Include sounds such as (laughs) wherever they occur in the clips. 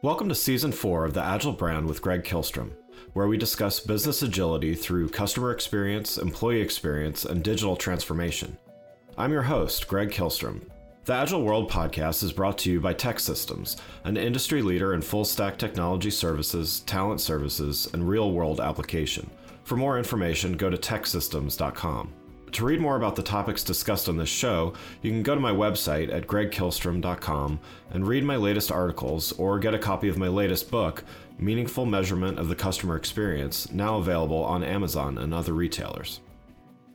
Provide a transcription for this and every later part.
Welcome to Season 4 of the Agile Brand with Greg Kihlstrom, where we discuss business agility through customer experience, employee experience, and digital transformation. I'm your host, Greg Kihlstrom. The Agile World podcast is brought to you by TEKsystems, an industry leader in full stack technology services, talent services, and real world application. For more information, go to teksystems.com. To read more about the topics discussed on this show, you can go to my website at gregkihlstrom.com and read my latest articles or get a copy of my latest book, Meaningful Measurement of the Customer Experience, now available on Amazon and other retailers.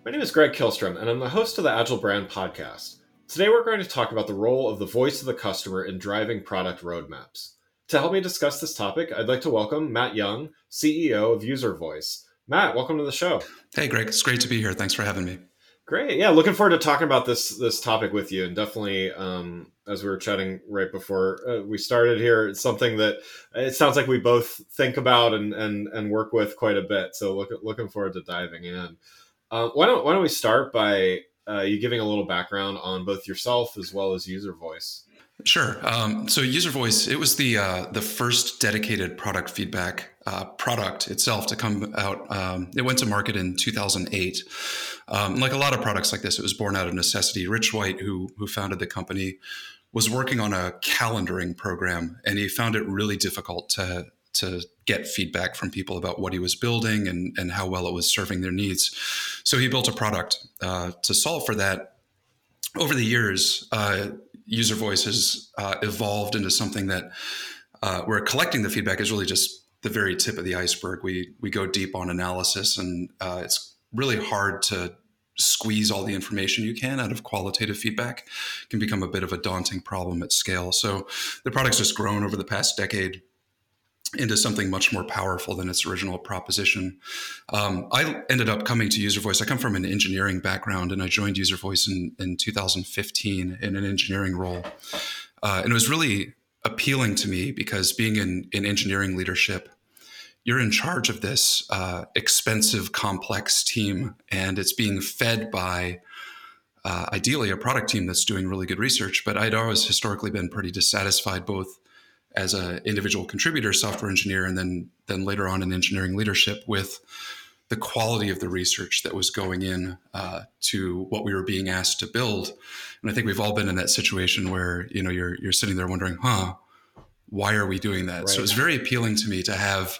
My name is Greg Kihlstrom, and I'm the host of the Agile Brand podcast. Today, we're going to talk about the role of the voice of the customer in driving product roadmaps. To help me discuss this topic, I'd like to welcome Matt Young, CEO of User Voice. Matt, welcome to the show. Hey, Greg. It's great to be here. Thanks for having me. Great. Yeah, looking forward to talking about this this topic with you, and definitely, um, as we were chatting right before uh, we started here, it's something that it sounds like we both think about and and and work with quite a bit. So, look, looking forward to diving in. Uh, why don't Why don't we start by uh, you giving a little background on both yourself as well as User Voice? Sure. Um, so User Voice, it was the uh, the first dedicated product feedback uh, product itself to come out. Um, it went to market in 2008. Um, like a lot of products like this, it was born out of necessity. Rich White, who who founded the company, was working on a calendaring program, and he found it really difficult to to get feedback from people about what he was building and and how well it was serving their needs. So he built a product uh, to solve for that. Over the years, uh, user voice has uh, evolved into something that uh, where collecting the feedback is really just the very tip of the iceberg. We we go deep on analysis, and uh, it's really hard to squeeze all the information you can out of qualitative feedback. It can become a bit of a daunting problem at scale. So the product's just grown over the past decade into something much more powerful than its original proposition. Um, I ended up coming to User Voice. I come from an engineering background, and I joined User Voice in, in 2015 in an engineering role. Uh, and it was really appealing to me because being in, in engineering leadership, you're in charge of this uh, expensive, complex team, and it's being fed by uh, ideally a product team that's doing really good research. But I'd always historically been pretty dissatisfied both as an individual contributor software engineer and then then later on in engineering leadership with the quality of the research that was going in uh, to what we were being asked to build. And i think we've all been in that situation where you know you're you're sitting there wondering huh why are we doing that? Right. so it's very appealing to me to have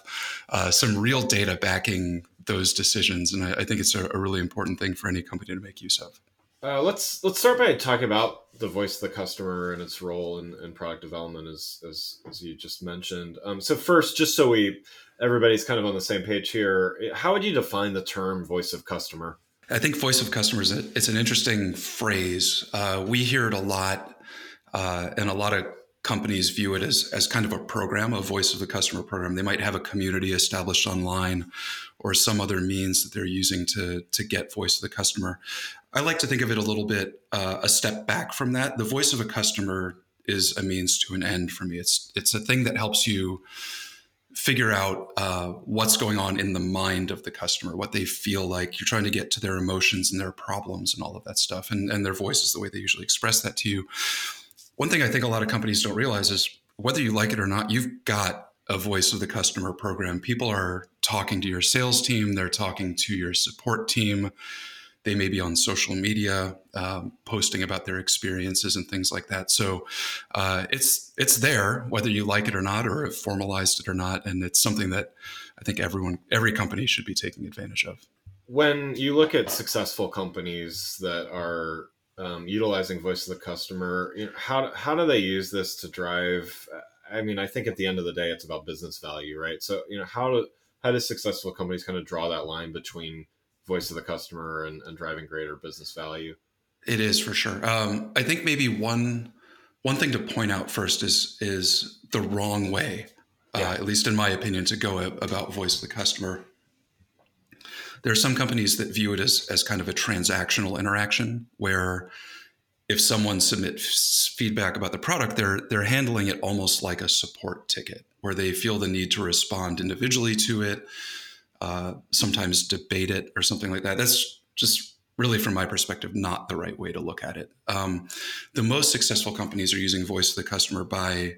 uh, some real data backing those decisions. And i, I think it's a, a really important thing for any company to make use of uh, let's let's start by talking about the voice of the customer and its role in, in product development, as, as as you just mentioned. Um, so first, just so we everybody's kind of on the same page here, how would you define the term voice of customer? I think voice of customer customers it's an interesting phrase. Uh, we hear it a lot, uh, and a lot of companies view it as, as kind of a program, a voice of the customer program. They might have a community established online or some other means that they're using to, to get voice of the customer. I like to think of it a little bit uh, a step back from that. The voice of a customer is a means to an end for me. It's it's a thing that helps you figure out uh, what's going on in the mind of the customer, what they feel like. You're trying to get to their emotions and their problems and all of that stuff, and and their voice is the way they usually express that to you. One thing I think a lot of companies don't realize is whether you like it or not, you've got a voice of the customer program. People are talking to your sales team, they're talking to your support team they may be on social media um, posting about their experiences and things like that. So uh, it's it's there whether you like it or not, or have formalized it or not, and it's something that I think everyone, every company should be taking advantage of. When you look at successful companies that are um, utilizing voice of the customer, you know, how how do they use this to drive? I mean, I think at the end of the day, it's about business value, right? So you know, how do how do successful companies kind of draw that line between voice of the customer and, and driving greater business value. It is for sure. Um, I think maybe one one thing to point out first is is the wrong way, uh, yeah. uh, at least in my opinion, to go about voice of the customer. There are some companies that view it as as kind of a transactional interaction where if someone submits feedback about the product, they're they're handling it almost like a support ticket, where they feel the need to respond individually to it, uh, sometimes debate it or something like that. That's just really, from my perspective, not the right way to look at it. Um, the most successful companies are using voice of the customer by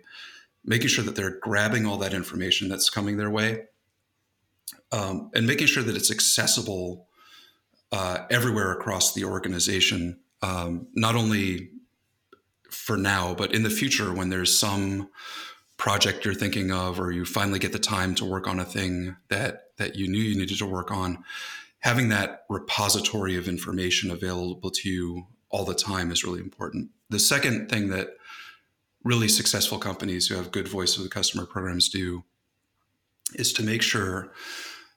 making sure that they're grabbing all that information that's coming their way um, and making sure that it's accessible uh, everywhere across the organization um, not only for now, but in the future when there's some project you're thinking of, or you finally get the time to work on a thing that that you knew you needed to work on, having that repository of information available to you all the time is really important. The second thing that really successful companies who have good voice of the customer programs do is to make sure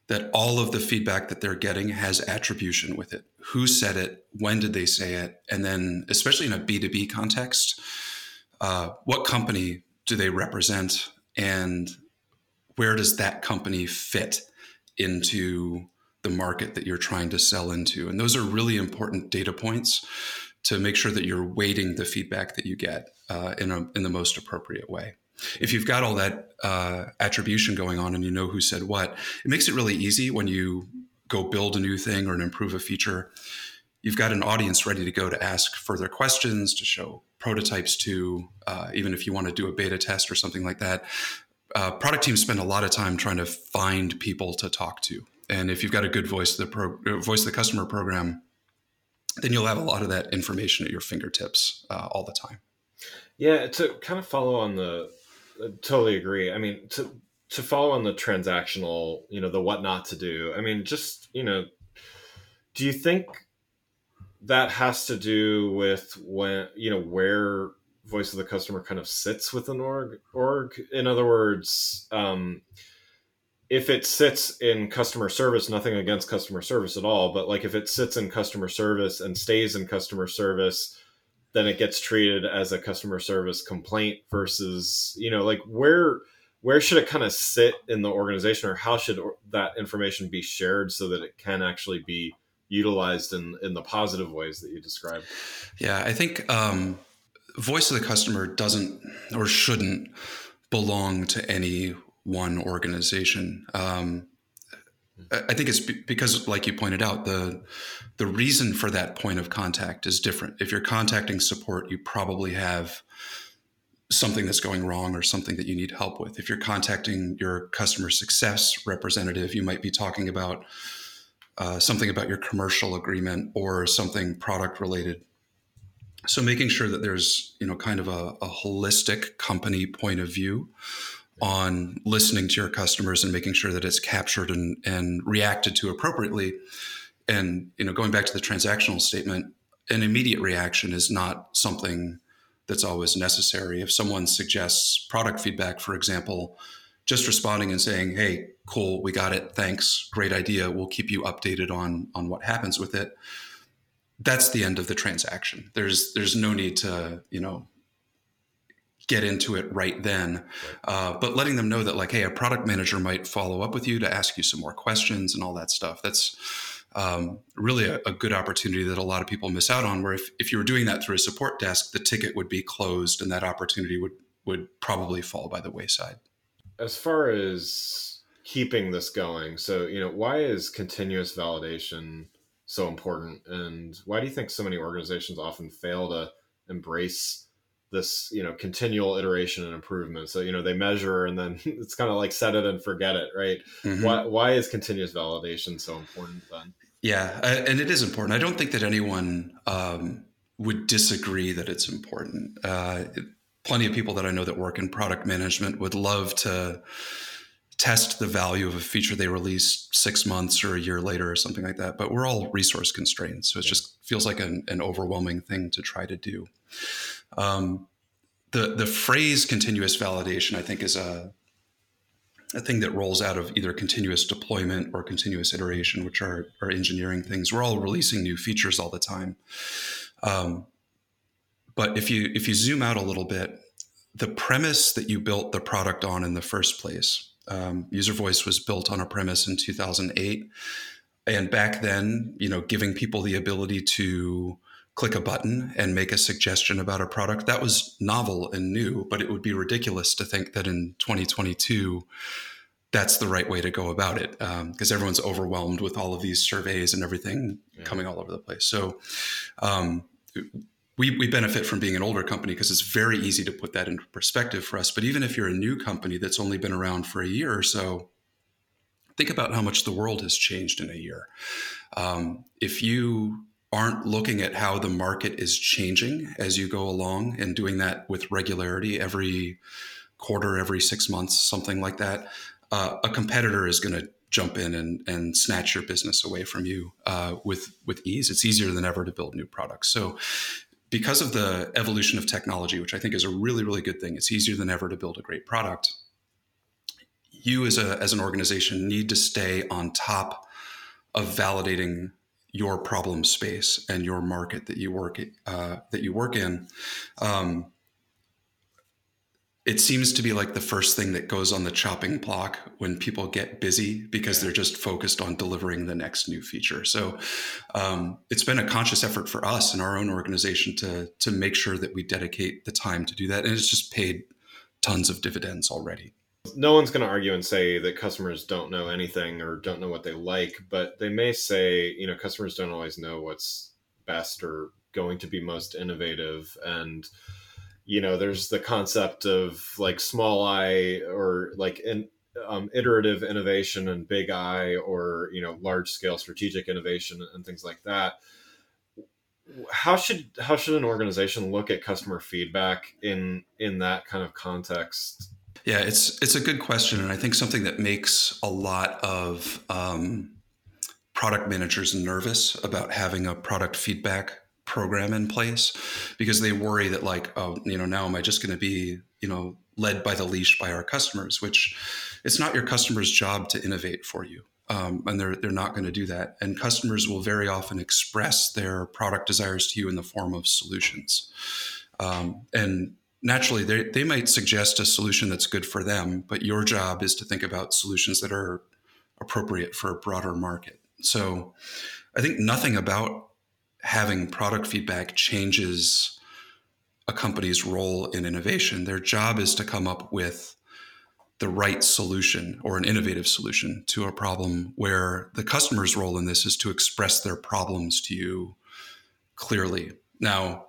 that all of the feedback that they're getting has attribution with it. Who said it? When did they say it? And then, especially in a B2B context, uh, what company do they represent? And where does that company fit into the market that you're trying to sell into? And those are really important data points to make sure that you're weighting the feedback that you get uh, in, a, in the most appropriate way if you've got all that uh, attribution going on and you know who said what, it makes it really easy when you go build a new thing or improve a feature. You've got an audience ready to go to ask further questions, to show prototypes to, uh, even if you want to do a beta test or something like that. Uh, product teams spend a lot of time trying to find people to talk to, and if you've got a good voice the pro- uh, voice the customer program, then you'll have a lot of that information at your fingertips uh, all the time. Yeah, to kind of follow on the totally agree. I mean, to to follow on the transactional, you know, the what not to do. I mean, just you know, do you think that has to do with when you know where voice of the customer kind of sits within org? Org, in other words, um, if it sits in customer service, nothing against customer service at all, but like if it sits in customer service and stays in customer service then it gets treated as a customer service complaint versus you know like where where should it kind of sit in the organization or how should that information be shared so that it can actually be utilized in in the positive ways that you described? Yeah i think um, voice of the customer doesn't or shouldn't belong to any one organization. Um, I think it's because, like you pointed out, the the reason for that point of contact is different. If you're contacting support, you probably have something that's going wrong or something that you need help with. If you're contacting your customer success representative, you might be talking about uh, something about your commercial agreement or something product related. So making sure that there's you know kind of a, a holistic company point of view on listening to your customers and making sure that it's captured and, and reacted to appropriately. And you know, going back to the transactional statement, an immediate reaction is not something that's always necessary. If someone suggests product feedback, for example, just responding and saying, "Hey, cool, we got it. Thanks. Great idea. We'll keep you updated on on what happens with it." That's the end of the transaction. There's there's no need to, you know, get into it right then. Uh, but letting them know that, like, hey, a product manager might follow up with you to ask you some more questions and all that stuff. That's um, really a, a, good opportunity that a lot of people miss out on. Where if, if you were doing that through a support desk, the ticket would be closed and that opportunity would would probably fall by the wayside. As far as keeping this going, so you know, why is continuous validation so important, and why do you think so many organizations often fail to embrace this you know continual iteration and improvement. So you know they measure and then (laughs) it's kind of like set it and forget it right? Mm-hmm. why, why is continuous validation so important then? Yeah and it is important. I don't think that anyone um, would disagree that it's important. Uh, plenty of people that i know that work in product management would love to test the value of a feature they release six months or a year later or something like that but we're all resource constrained so it just feels like an, an overwhelming thing to try to do um, the the phrase continuous validation, I think, is a a thing that rolls out of either continuous deployment or continuous iteration, which are, are engineering things. We're all releasing new features all the time. Um, but if you if you zoom out a little bit, the premise that you built the product on in the first place, um, User Voice was built on a premise in 2008, and back then, you know, giving people the ability to click a button and make a suggestion about a product that was novel and new but it would be ridiculous to think that in 2022 that's the right way to go about it because um, everyone's overwhelmed with all of these surveys and everything yeah. coming all over the place so um, we, we benefit from being an older company because it's very easy to put that into perspective for us but even if you're a new company that's only been around for a year or so think about how much the world has changed in a year um, if you aren't looking at how the market is changing as you go along and doing that with regularity every quarter, every six months, something like that, uh, a competitor is going to jump in and, and snatch your business away from you uh, with with ease. It's easier than ever to build new products. So because of the evolution of technology, which I think is a really, really good thing, it's easier than ever to build a great product. You as a as an organization need to stay on top of validating your problem space and your market that you work uh, that you work in. Um, it seems to be like the first thing that goes on the chopping block when people get busy because they're just focused on delivering the next new feature. So um, it's been a conscious effort for us in our own organization to to make sure that we dedicate the time to do that, and it's just paid tons of dividends already no one's going to argue and say that customers don't know anything or don't know what they like, but they may say, you know, customers don't always know what's best or going to be most innovative. And, you know, there's the concept of like small I or like an um, iterative innovation and big I or, you know, large scale strategic innovation and things like that. How should how should an organization look at customer feedback in in that kind of context yeah, it's it's a good question, and I think something that makes a lot of um, product managers nervous about having a product feedback program in place because they worry that like oh you know now am I just going to be you know led by the leash by our customers, which it's not your customer's job to innovate for you. Um, and they're they're not going to do that. And customers will very often express their product desires to you in the form of solutions. Um, and naturally they, they might suggest a solution that's good for them but your job is to think about solutions that are appropriate for a broader market so i think nothing about having product feedback changes a company's role in innovation. Their job is to come up with the right solution or an innovative solution to a problem where the customer's role in this is to express their problems to you clearly. Now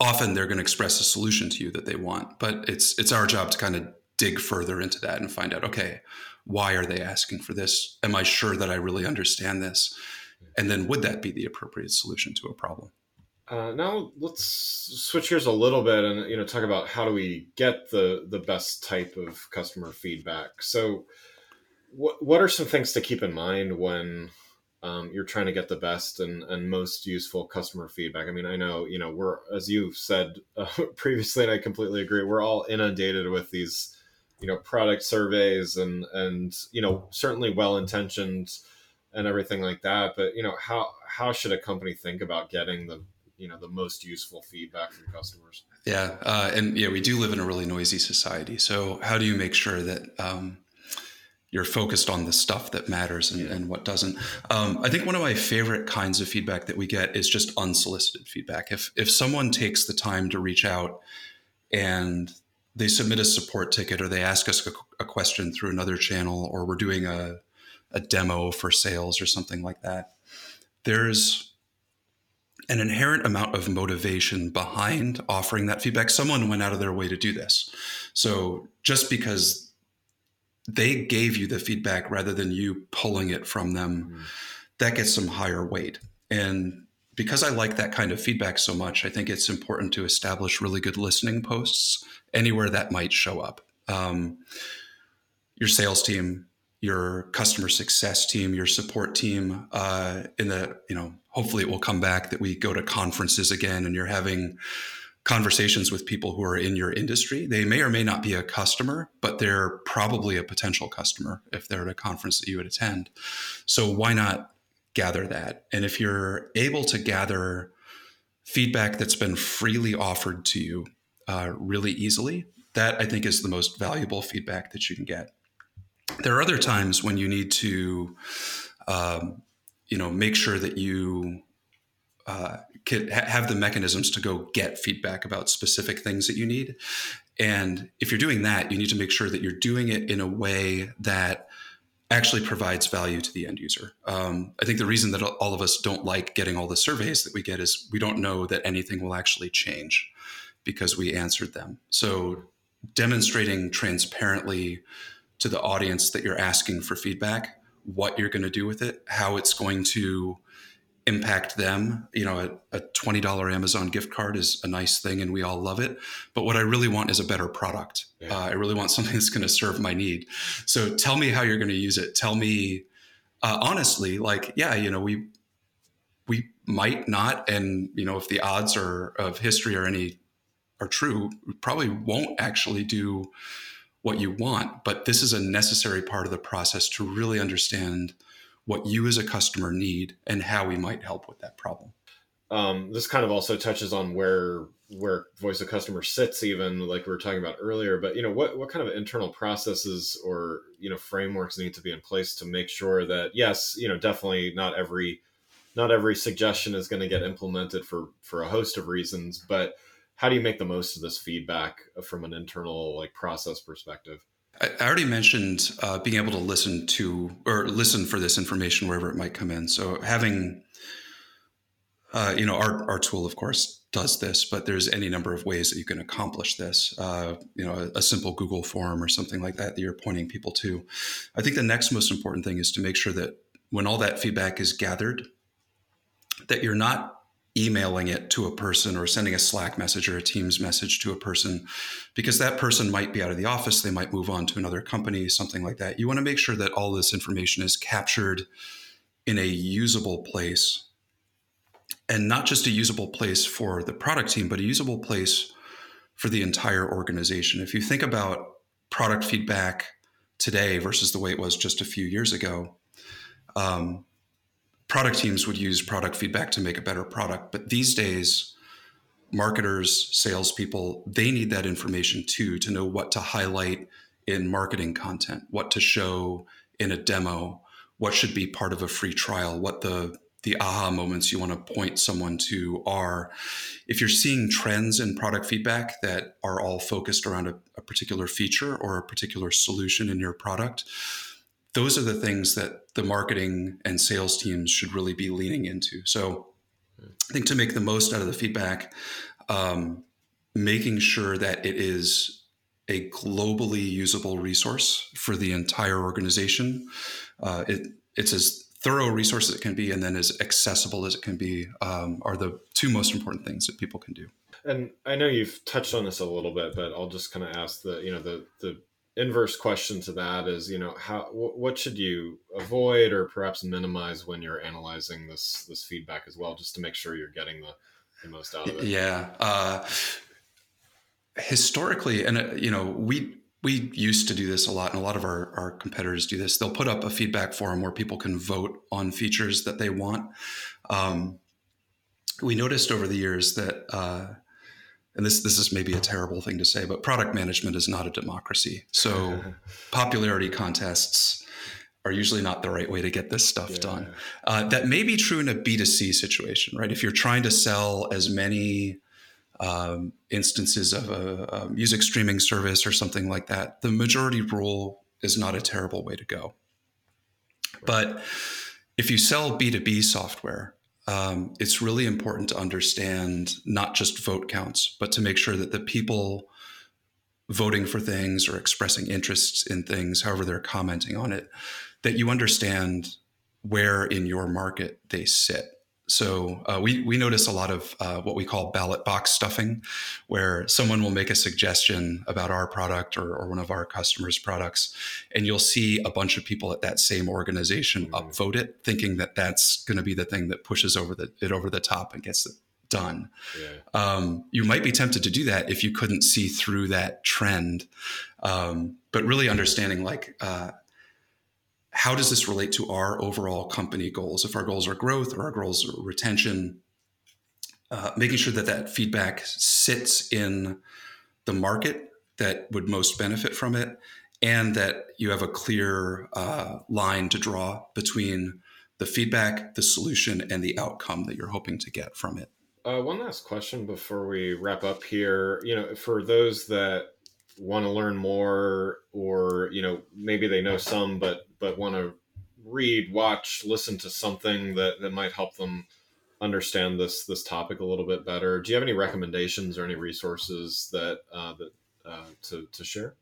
often they're going to express a solution to you that they want but it's it's our job to kind of dig further into that and find out okay why are they asking for this? Am i sure that i really understand this and then would that be the appropriate solution to a problem uh, now let's switch gears a little bit and you know talk about how do we get the the best type of customer feedback so what, what are some things to keep in mind when um, you're trying to get the best and, and most useful customer feedback. I mean, I know, you know, we're, as you've said uh, (laughs) previously, and I completely agree, we're all inundated with these, you know, product surveys and, and, you know, certainly well-intentioned and everything like that. But, you know, how, how should a company think about getting the, you know, the most useful feedback from customers? Yeah. Uh, and yeah, we do live in a really noisy society. So how do you make sure that, um, you're focused on the stuff that matters and, and what doesn't. Um, I think one of my favorite kinds of feedback that we get is just unsolicited feedback. If if someone takes the time to reach out and they submit a support ticket or they ask us a, a question through another channel or we're doing a, a demo for sales or something like that, there's an inherent amount of motivation behind offering that feedback. Someone went out of their way to do this. So just because they gave you the feedback rather than you pulling it from them, mm-hmm. that gets some higher weight. And because I like that kind of feedback so much, I think it's important to establish really good listening posts anywhere that might show up. Um, your sales team, your customer success team, your support team. Uh, in the you know, hopefully it will come back that we go to conferences again, and you're having conversations with people who are in your industry. They may or may not be a customer, but they're probably a potential customer if they're at a conference that you would attend. So why not gather that? And if you're able to gather feedback that's been freely offered to you uh, really easily, that I think is the most valuable feedback that you can get. There are other times when you need to, um, you know, make sure that you uh, can have the mechanisms to go get feedback about specific things that you need. And if you're doing that, you need to make sure that you're doing it in a way that actually provides value to the end user. Um, I think the reason that all of us don't like getting all the surveys that we get is we don't know that anything will actually change because we answered them. So demonstrating transparently to the audience that you're asking for feedback what you're going to do with it, how it's going to impact them. You know, a, a, $20 Amazon gift card is a nice thing and we all love it. But what I really want is a better product. Yeah. Uh, I really want something (laughs) that's going to serve my need. So tell me how you're going to use it. Tell me uh, honestly, like, yeah, you know, we, we might not. And, you know, if the odds are of history are any, are true, we probably won't actually do what you want. But this is a necessary part of the process to really understand what you as a customer need and how we might help with that problem. Um, this kind of also touches on where where voice of customer sits, even like we were talking about earlier. But you know, what what kind of internal processes or you know frameworks need to be in place to make sure that yes, you know, definitely not every not every suggestion is going to get implemented for for a host of reasons, but how do you make the most of this feedback from an internal like process perspective? I already mentioned uh, being able to listen to or listen for this information wherever it might come in. So having, uh, you know, our, our tool, of course, does this, but there's any number of ways that you can accomplish this. Uh, you know, a, a, simple Google form or something like that that you're pointing people to. I think the next most important thing is to make sure that when all that feedback is gathered, that you're not emailing it to a person or sending a Slack message or a Teams message to a person because that person might be out of the office. They might move on to another company, something like that. You want to make sure that all this information is captured in a usable place and not just a usable place for the product team, but a usable place for the entire organization. If you think about product feedback today versus the way it was just a few years ago, um, product teams would use product feedback to make a better product. But these days, marketers, salespeople, they need that information too to know what to highlight in marketing content, what to show in a demo, what should be part of a free trial, what the the aha moments you want to point someone to are. If you're seeing trends in product feedback that are all focused around a, a particular feature or a particular solution in your product, those are the things that the marketing and sales teams should really be leaning into. So I think to make the most out of the feedback, um, making sure that it is a globally usable resource for the entire organization. Uh, it, it's as thorough a resource as it can be and then as accessible as it can be um, are the two most important things that people can do. And I know you've touched on this a little bit, but I'll just kind of ask the, you know, the, the inverse question to that is you know how what should you avoid or perhaps minimize when you're analyzing this this feedback as well just to make sure you're getting the, the most out of it? Yeah uh, historically and uh, you know we we used to do this a lot and a lot of our, our competitors do this. They'll put up a feedback forum where people can vote on features that they want. Um, we noticed over the years that uh, and this this is maybe a terrible thing to say, but product management is not a democracy. So (laughs) popularity contests are usually not the right way to get this stuff yeah. done. Uh, that may be true in a B2C situation, right? If you're trying to sell as many um, instances of a, a music streaming service or something like that, the majority rule is not a terrible way to go. But if you sell B2B software, um, it's really important to understand not just vote counts, but to make sure that the people voting for things or expressing interests in things, however they're commenting on it, that you understand where in your market they sit. So uh, we we notice a lot of uh, what we call ballot box stuffing, where someone will make a suggestion about our product or, or, one of our customers' products, and you'll see a bunch of people at that same organization mm-hmm. upvote it, thinking that that's going to be the thing that pushes over the it over the top and gets it done. Yeah. Um, you might be tempted to do that if you couldn't see through that trend, um, but really understanding like. Uh, how does this relate to our overall company goals? If our goals are growth or our goals are retention, uh, making sure that that feedback sits in the market that would most benefit from it, and that you have a clear uh, line to draw between the feedback, the solution, and the outcome that you're hoping to get from it. Uh, one last question before we wrap up here. You know, for those that want to learn more, or you know, maybe they know some, but but want to read, watch, listen to something that that might help them understand this this topic a little bit better. Do you have any recommendations or any resources that uh, that uh, to to share?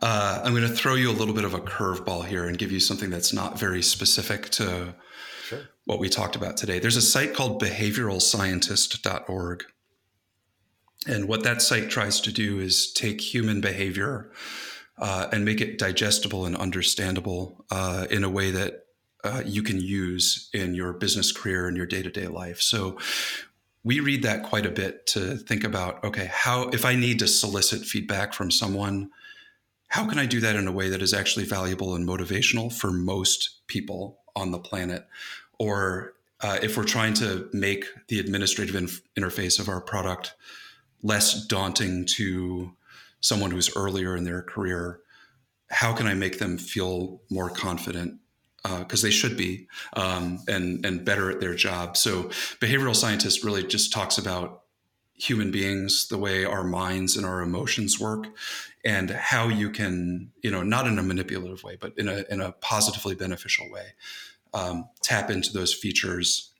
Uh, I'm going to throw you a little bit of a curveball here and give you something that's not very specific to sure. what we talked about today. There's a site called behavioralscientist.org. And what that site tries to do is take human behavior uh, and make it digestible and understandable uh, in a way that uh, you can use in your business career and your day to day life. So we read that quite a bit to think about okay, how, if I need to solicit feedback from someone, how can I do that in a way that is actually valuable and motivational for most people on the planet? Or uh, if we're trying to make the administrative inf- interface of our product less daunting to someone who's earlier in their career, how can I make them feel more confident because uh, they should be um, and and better at their job. So behavioral scientist really just talks about human beings, the way our minds and our emotions work, and how you can you know not in a manipulative way, but in a in a positively beneficial way, um, tap into those features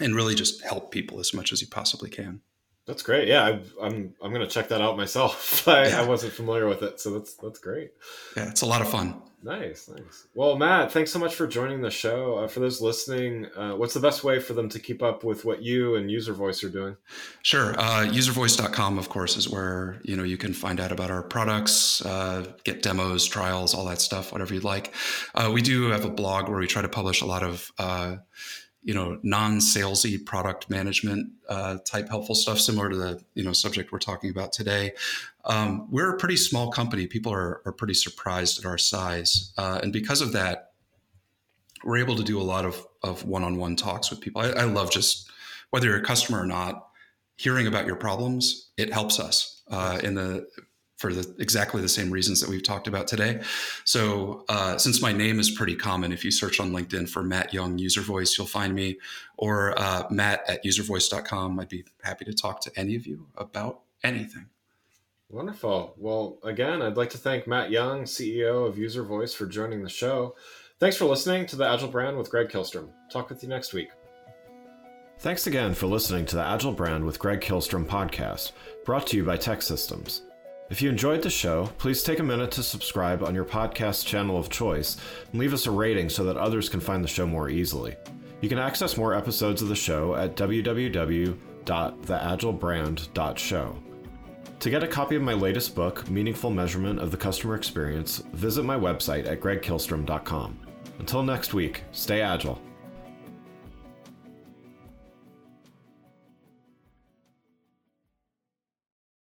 and really just help people as much as you possibly can. That's great. Yeah, I, am I'm, I'm going to check that out myself. (laughs) I, yeah. I wasn't familiar with it, so that's that's great. Yeah, it's a lot of fun. Nice, nice. Well, Matt, thanks so much for joining the show. Uh, for those listening, uh, what's the best way for them to keep up with what you and User Voice are doing? Sure. Uh, uservoice.com, of course, is where you know you can find out about our products, uh, get demos, trials, all that stuff, whatever you'd like. Uh, we do have a blog where we try to publish a lot of uh, you know non-salesy product management uh, type helpful stuff similar to the you know subject we're talking about today. Um, we're a pretty small company. People are, are pretty surprised at our size. Uh, and because of that we're able to do a lot of, of one-on-one talks with people. I, I love just whether you're a customer or not hearing about your problems it helps us uh, in the for the, exactly the same reasons that we've talked about today. So, uh, since my name is pretty common, if you search on LinkedIn for Matt Young User Voice, you'll find me, or uh, Matt at uservoice.com. I'd be happy to talk to any of you about anything. Wonderful. Well, again, I'd like to thank Matt Young, CEO of User Voice, for joining the show. Thanks for listening to the Agile Brand with Greg Kihlstrom. Talk with you next week. Thanks again for listening to the Agile Brand with Greg Kihlstrom podcast, brought to you by TEKsystems. If you enjoyed the show, please take a minute to subscribe on your podcast channel of choice and leave us a rating so that others can find the show more easily. You can access more episodes of the show at www.theagilebrand.show. To get a copy of my latest book, Meaningful Measurement of the Customer Experience, visit my website at gregkihlstrom.com. Until next week, stay agile.